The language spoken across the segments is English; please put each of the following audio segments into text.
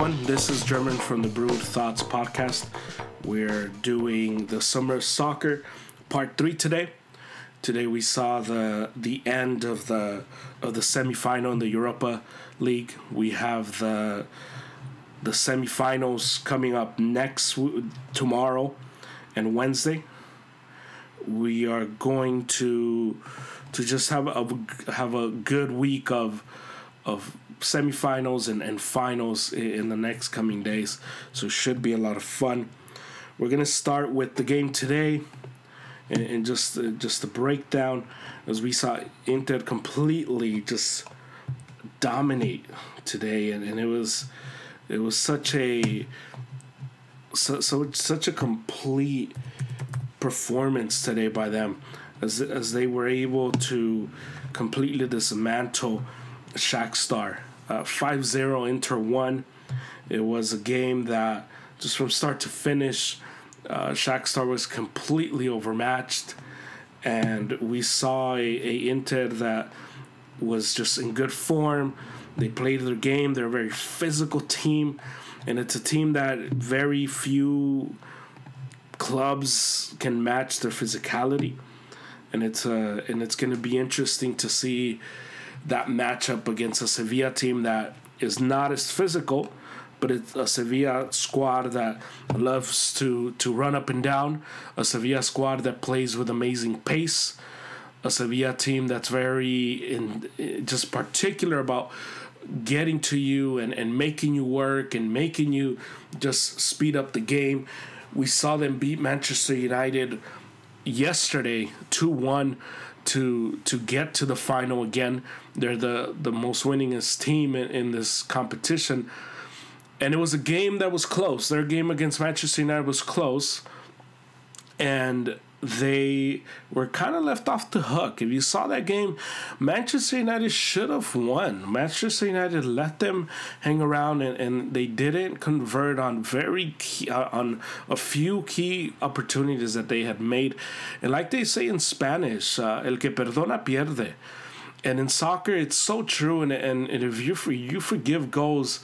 Everyone. This is German from the Brewed Thoughts podcast. We're doing the summer soccer part three today. Today we saw the the end of the of the semifinal in the Europa League. We have the the semifinals coming up next tomorrow and Wednesday. We are going to to just have a have a good week of of semifinals and, and finals in the next coming days. So should be a lot of fun. We're gonna start with the game today, and, and just uh, just the breakdown as we saw Inter completely just dominate today, and, and it was it was such a so, so such a complete performance today by them as as they were able to completely dismantle Shakhtar 5 0 Inter 1. It was a game that, just from start to finish, uh, Shakhtar was completely overmatched. And we saw a, a Inter that was just in good form. They played their game. They're a very physical team, and it's a team that very few clubs can match their physicality. And it's uh, and it's going to be interesting to see that matchup against a Sevilla team that is not as physical, but it's a Sevilla squad that loves to to run up and down, a Sevilla squad that plays with amazing pace, a Sevilla team that's very in eh, just particular about getting to you and, and making you work and making you just speed up the game. We saw them beat Manchester United yesterday 2-1 to to get to the final again. They're the the most winningest team in, in this competition and it was a game that was close. Their game against Manchester United was close, and they were kind of left off the hook. If you saw that game, Manchester United should have won. Manchester United let them hang around, and, and they didn't convert on very key, uh, on a few key opportunities that they had made. And like they say in Spanish, uh, el que perdona pierde. And in soccer, it's so true. And, and, and if you you forgive goals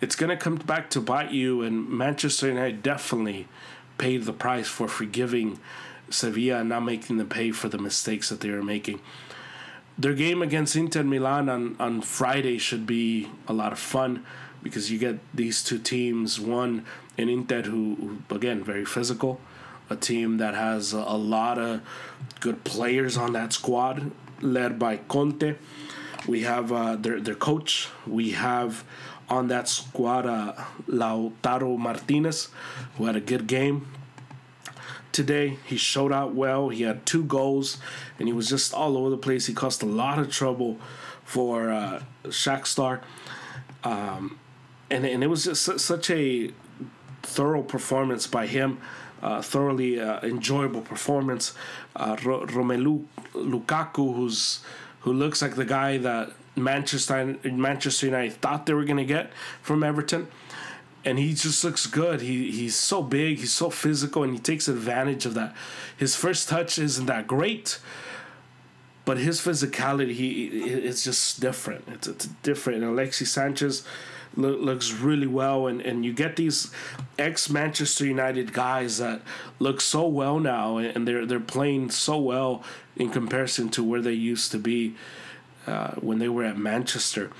it's going to come back to bite you. And Manchester United definitely paid the price for forgiving Sevilla and not making them pay for the mistakes that they were making. Their game against Inter Milan on, on Friday should be a lot of fun because you get these two teams. One in Inter, who, who again, very physical, a team that has a, a lot of good players on that squad, led by Conte. We have uh, their, their coach. We have on that squad uh, Lautaro Martinez, who had a good game today. He showed out well. He had two goals, and he was just all over the place. He caused a lot of trouble for uh, Shakhtar. Um, and, and it was just such a thorough performance by him. Uh, thoroughly uh, enjoyable performance. Uh, Romelu Lukaku, who's who looks like the guy that Manchester Manchester United thought they were going to get from Everton. And he just looks good. He he's so big, he's so physical, and he takes advantage of that. His first touch isn't that great, but his physicality, he it's just different. It's, it's different. And Alexis Sanchez lo- looks really well, and, and you get these ex Manchester United guys that look so well now, and they're they're playing so well in comparison to where they used to be uh, when they were at Manchester.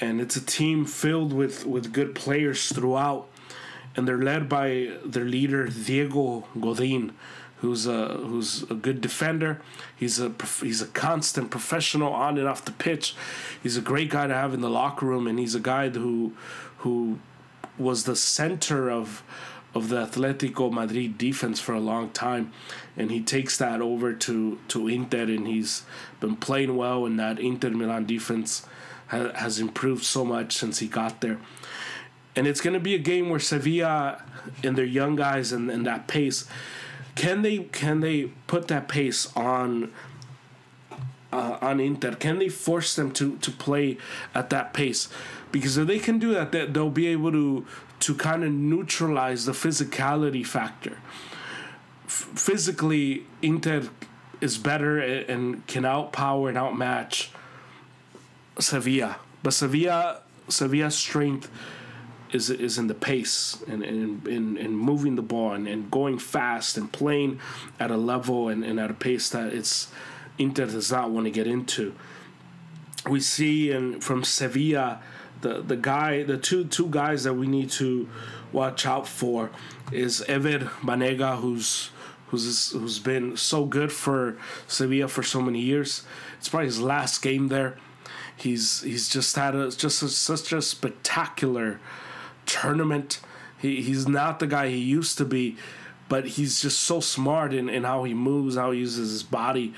And it's a team filled with, with good players throughout. And they're led by their leader, Diego Godin, who's a, who's a good defender. He's a, he's a constant professional on and off the pitch. He's a great guy to have in the locker room. And he's a guy who, who was the center of of the Atletico Madrid defense for a long time, and he takes that over to to Inter, and he's been playing well, and that Inter Milan defense ha- has improved so much since he got there. And it's going to be a game where Sevilla and their young guys and, and that pace can they can they put that pace on uh, on Inter? Can they force them to to play at that pace? Because if they can do that, they'll be able to to kind of neutralize the physicality factor. F- physically, Inter is better and can outpower and outmatch Sevilla, but Sevilla Sevilla's strength is is in the pace and in in, in moving the ball and, and going fast and playing at a level and, and at a pace that it's Inter does not want to get into. We see in from Sevilla the the guy the two two guys that we need to watch out for is Ever Banega who's who's who's been so good for Sevilla for so many years. It's probably his last game there. He's he's just had a just a, such a spectacular tournament. He he's not the guy he used to be, but he's just so smart in, in how he moves, how he uses his body,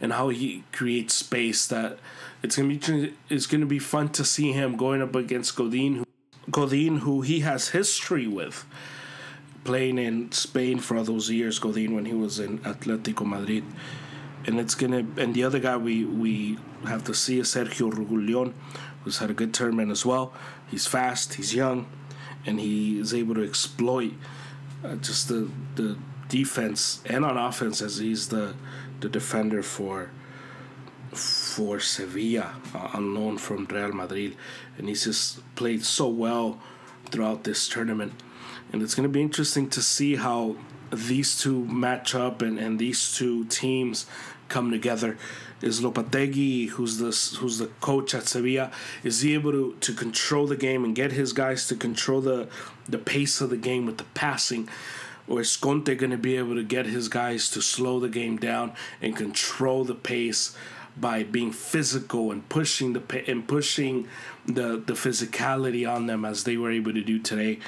and how he creates space that it's gonna be it's gonna be fun to see him going up against Godin, who, Godin, who he has history with, playing in Spain for all those years. Godin when he was in Atletico Madrid, and it's gonna and the other guy we we have to see is Sergio Reguilon, who's had a good tournament as well. He's fast, he's young, and he is able to exploit uh, just the the defense and on offense as he's the the defender for for Sevilla uh, loan from Real Madrid, and he's just played so well throughout this tournament. And it's going to be interesting to see how these two match up and, and these two teams come together. Is Lopetegui, who's the who's the coach at Sevilla, is he able to, to control the game and get his guys to control the the pace of the game with the passing? Or is Conte going to be able to get his guys to slow the game down and control the pace by being physical and pushing the and pushing the the physicality on them as they were able to do today,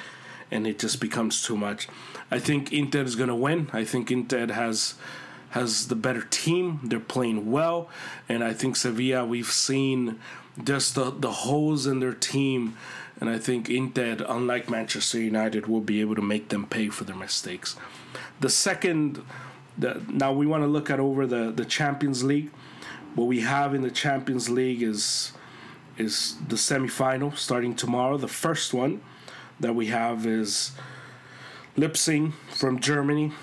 and it just becomes too much. I think Inter is going to win. I think Inter has has the better team. They're playing well, and I think Sevilla. We've seen just the the holes in their team, and I think Inter, unlike Manchester United, will be able to make them pay for their mistakes. The second, the, now we want to look at over the the Champions League. What we have in the Champions League is is the semifinal starting tomorrow. The first one that we have is Leipzig from Germany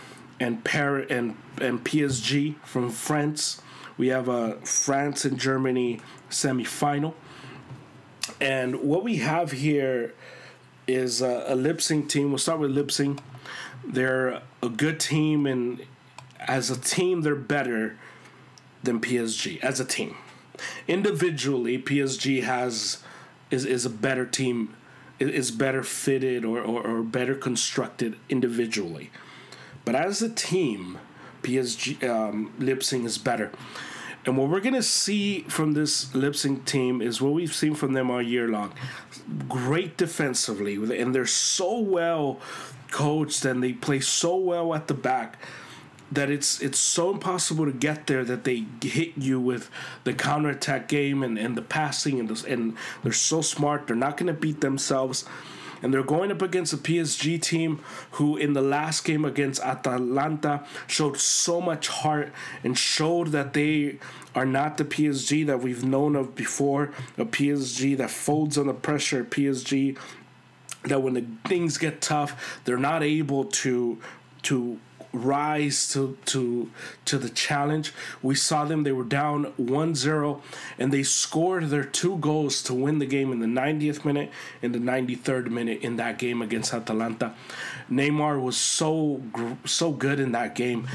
and Paris and and PSG from France. We have a France and Germany semifinal. And what we have here is a, a Leipzig team. We'll start with Leipzig. They're a good team, and as a team, they're better than PSG as a team. Individually, PSG has is, is a better team, is better fitted or, or, or better constructed individually. But as a team, PSG um, sync is better. And what we're gonna see from this Leipzig team is what we've seen from them all year long. Great defensively, and they're so well coached, and they play so well at the back that it's it's so impossible to get there that they hit you with the counterattack game and, and the passing and the, and they're so smart. They're not gonna beat themselves and they're going up against a PSG team who, in the last game against Atalanta, showed so much heart and showed that they are not the PSG that we've known of before. A PSG that folds under pressure, PSG that when the things get tough, they're not able to to rise to to to the challenge. We saw them; they were down 1-0, and they scored their two goals to win the game in the 90th minute and the 93rd minute in that game against Atalanta. Neymar was so so good in that game,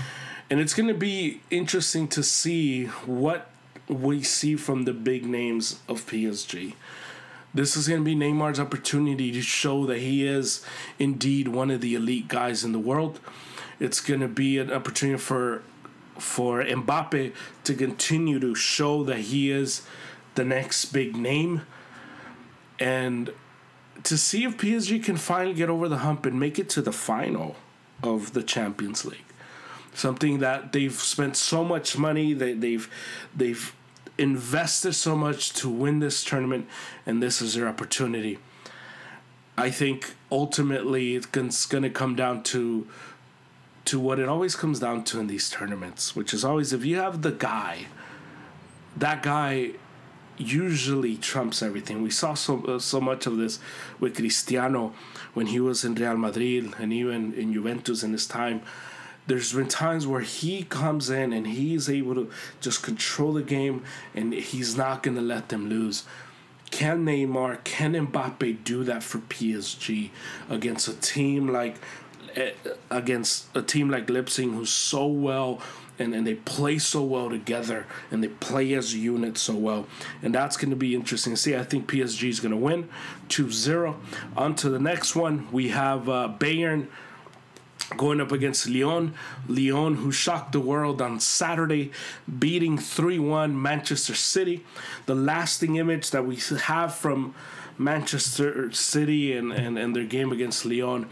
and it's going to be interesting to see what we see from the big names of PSG. This is going to be Neymar's opportunity to show that he is indeed one of the elite guys in the world. It's going to be an opportunity for for Mbappe to continue to show that he is the next big name and to see if PSG can finally get over the hump and make it to the final of the Champions League. Something that they've spent so much money, they, they've they've invested so much to win this tournament, and this is their opportunity. I think ultimately it's going to come down to to what it always comes down to in these tournaments, which is always if you have the guy, that guy usually trumps everything. We saw so uh, so much of this with Cristiano when he was in Real Madrid and even in Juventus in his time. There's been times where he comes in and he's able to just control the game and he's not going to let them lose. can Neymar, can Mbappe do that for PSG against a team like against a team like Leipzig who's so well and, and they play so well together and they play as a unit so well. And that's going to be interesting to see. I think PSG is going to win 2 0. On to the next one. We have uh, Bayern going up against Lyon. Lyon, who shocked the world on Saturday, beating 3 1 Manchester City. The lasting image that we have from Manchester City and, and, and their game against Lyon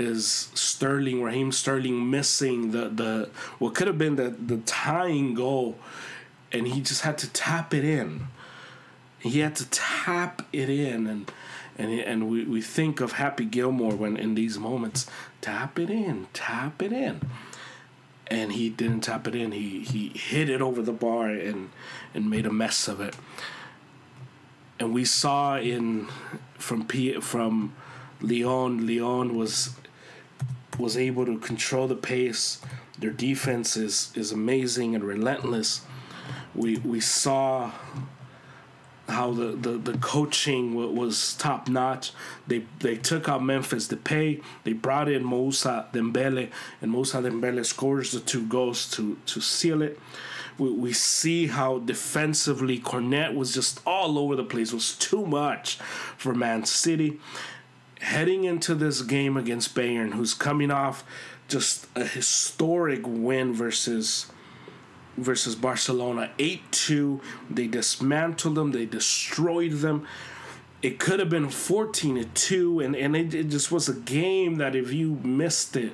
is Sterling, Raheem Sterling missing the, the what could have been the, the tying goal, and he just had to tap it in. He had to tap it in, and and and we, we think of Happy Gilmore when in these moments, tap it in, tap it in, and he didn't tap it in. He he hit it over the bar and and made a mess of it. And we saw in from P from Lyon. Lyon was was able to control the pace. Their defense is is amazing and relentless. We we saw how the, the, the coaching was top notch. They they took out Memphis Depay. They brought in Moussa Dembele, and Moussa Dembele scores the two goals to to seal it. We, we see how defensively Cornet was just all over the place. It was too much for Man City heading into this game against Bayern, who's coming off just a historic win versus versus Barcelona. 8-2 they dismantled them they destroyed them it could have been 14 to 2 and, and it, it just was a game that if you missed it,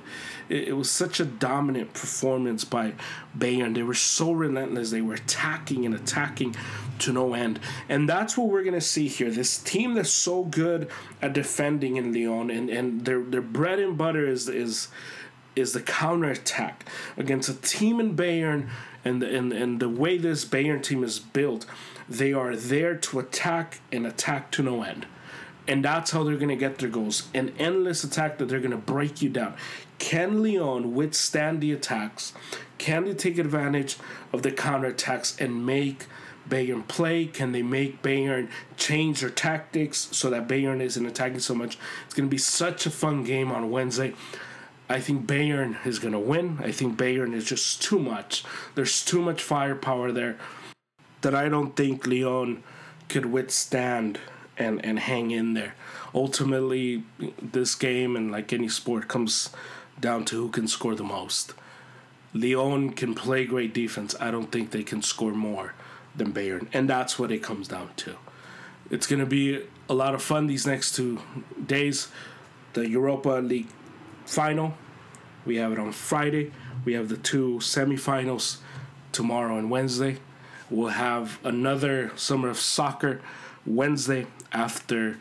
it, it was such a dominant performance by bayern. They were so relentless. They were attacking and attacking to no end. And that's what we're going to see here. This team that's so good at defending in lyon and, and their, their bread and butter is is is the counter attack against a team in bayern and, the, and, and the way this bayern team is built they are there to attack and attack to no end. And that's how they're going to get their goals. An endless attack that they're going to break you down. Can Lyon withstand the attacks? Can they take advantage of the counterattacks and make Bayern play? Can they make Bayern change their tactics so that Bayern isn't attacking so much? It's going to be such a fun game on Wednesday. I think Bayern is going to win. I think Bayern is just too much. There's too much firepower there that I don't think Lyon could withstand and, and hang in there. Ultimately, this game and like any sport comes down to who can score the most. Lyon can play great defense. I don't think they can score more than Bayern, and that's what it comes down to. It's going to be a lot of fun these next two days. The Europa League final, we have it on Friday. We have the two semifinals tomorrow and Wednesday. We'll have another Summer of Soccer Wednesday after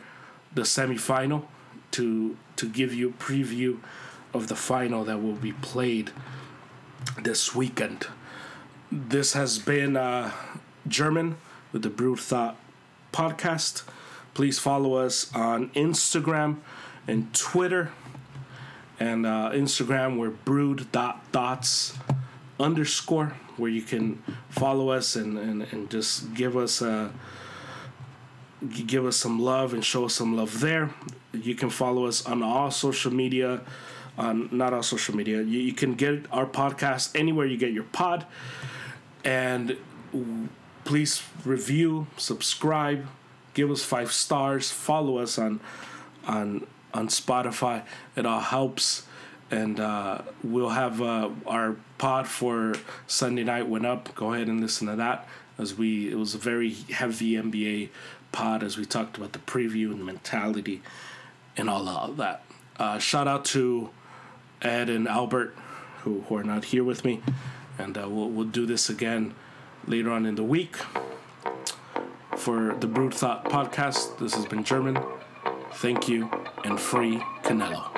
the semifinal to to give you a preview of the final that will be played this weekend. This has been uh, German with the Brewed Thought podcast. Please follow us on Instagram and Twitter. And uh, Instagram, we're brewed dot thoughts underscore where you can follow us and, and, and just give us uh, a give us some love and show us some love there. You can follow us on all social media, on not all social media. You, you can get our podcast anywhere you get your pod, and please review, subscribe, give us five stars, follow us on on on Spotify. It all helps and uh, we'll have uh, our pod for Sunday night went up. Go ahead and listen to that as we it was a very heavy NBA pod as we talked about the preview and mentality and all of that. Uh, shout out to Ed and Albert who, who are not here with me, and uh, we'll we'll do this again later on in the week for the Brewed Thought podcast. This has been German. Thank you and free Canelo.